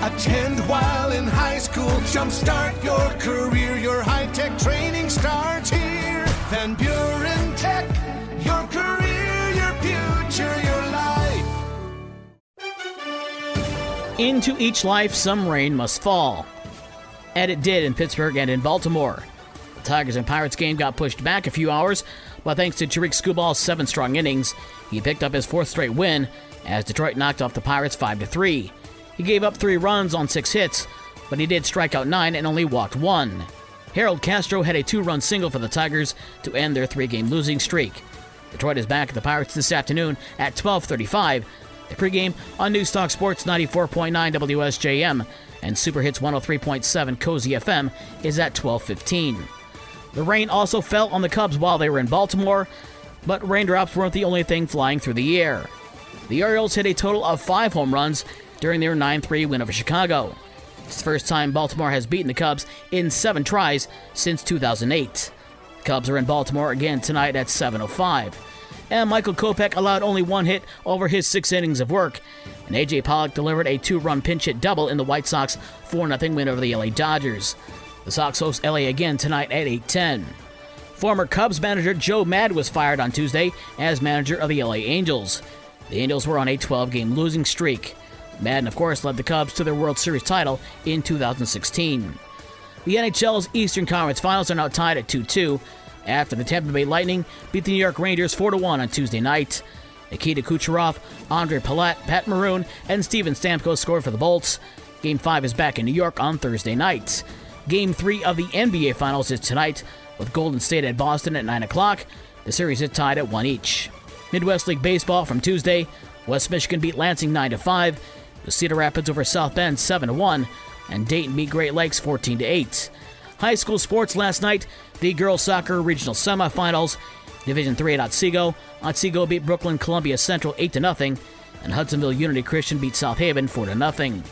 Attend while in high school. Jumpstart your career. Your high tech training starts here. Van Buren Tech. Your career, your future, your life. Into each life, some rain must fall. And it did in Pittsburgh and in Baltimore. The Tigers and Pirates game got pushed back a few hours, but thanks to Tarik Skubal's seven strong innings, he picked up his fourth straight win as Detroit knocked off the Pirates 5 3. He gave up three runs on six hits, but he did strike out nine and only walked one. Harold Castro had a two run single for the Tigers to end their three game losing streak. Detroit is back at the Pirates this afternoon at 12:35. The pregame on Newstalk Sports 94.9 WSJM and Super Hits 103.7 Cozy FM is at 12:15. The rain also fell on the Cubs while they were in Baltimore, but raindrops weren't the only thing flying through the air. The Orioles hit a total of five home runs during their 9 3 win over Chicago. It's the first time Baltimore has beaten the Cubs in seven tries since 2008. The Cubs are in Baltimore again tonight at 7.05. And Michael Kopech allowed only one hit over his six innings of work. And A.J. Pollock delivered a two run pinch hit double in the White Sox 4 0 win over the LA Dodgers. The Sox host LA again tonight at 8:10. Former Cubs manager Joe Maddon was fired on Tuesday as manager of the LA Angels. The Angels were on a 12 game losing streak. Maddon, of course, led the Cubs to their World Series title in 2016. The NHL's Eastern Conference Finals are now tied at 2 2 after the Tampa Bay Lightning beat the New York Rangers 4 1 on Tuesday night. Nikita Kucherov, Ondrej Palat, Pat Maroon, and Steven Stamkos scored for the Bolts. Game 5 is back in New York on Thursday night. Game 3 of the NBA Finals is tonight, with Golden State at Boston at 9 o'clock. The series is tied at 1 each. Midwest League Baseball from Tuesday. West Michigan beat Lansing 9 5. The Cedar Rapids over South Bend 7 1, and Dayton beat Great Lakes 14 8. High school sports last night, the girls soccer regional semifinals. Division 3 at Otsego. Otsego beat Brooklyn Columbia Central 8 0, and Hudsonville Unity Christian beat South Haven 4 0.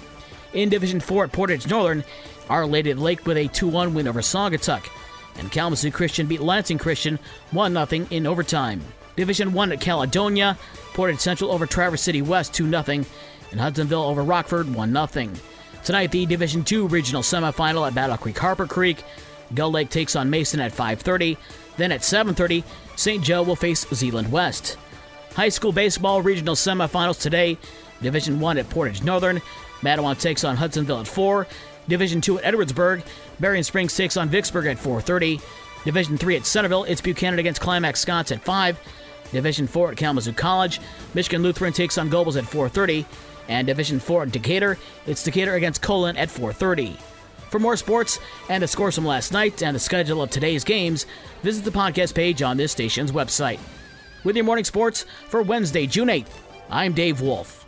In Division 4 at Portage Northern, Our Lady of Lake with a 2 1 win over Saugatuck, and Kalamazoo Christian beat Lansing Christian 1 0 in overtime. Division 1 at Caledonia, Portage Central over Traverse City West 2 0, and Hudsonville over Rockford 1 0. Tonight, the Division II regional semifinal at Battle Creek Harper Creek. Gull Lake takes on Mason at 5:30. Then at 7:30, St. Joe will face Zeeland West. High school baseball regional semifinals today. Division 1 at Portage Northern. Mattawan takes on Hudsonville at 4. Division 2 at Edwardsburg. Berrien Springs takes on Vicksburg at 4:30. Division 3 at Centerville. It's Buchanan against Climax Scotts at 5. Division 4 at Kalamazoo College. Michigan Lutheran takes on Gobles at 4:30. And Division 4 in Decatur. It's Decatur against Colon at 4:30. For more sports and the scores from last night and the schedule of today's games, visit the podcast page on this station's website. With your morning sports for Wednesday, June 8th, I'm Dave Wolf.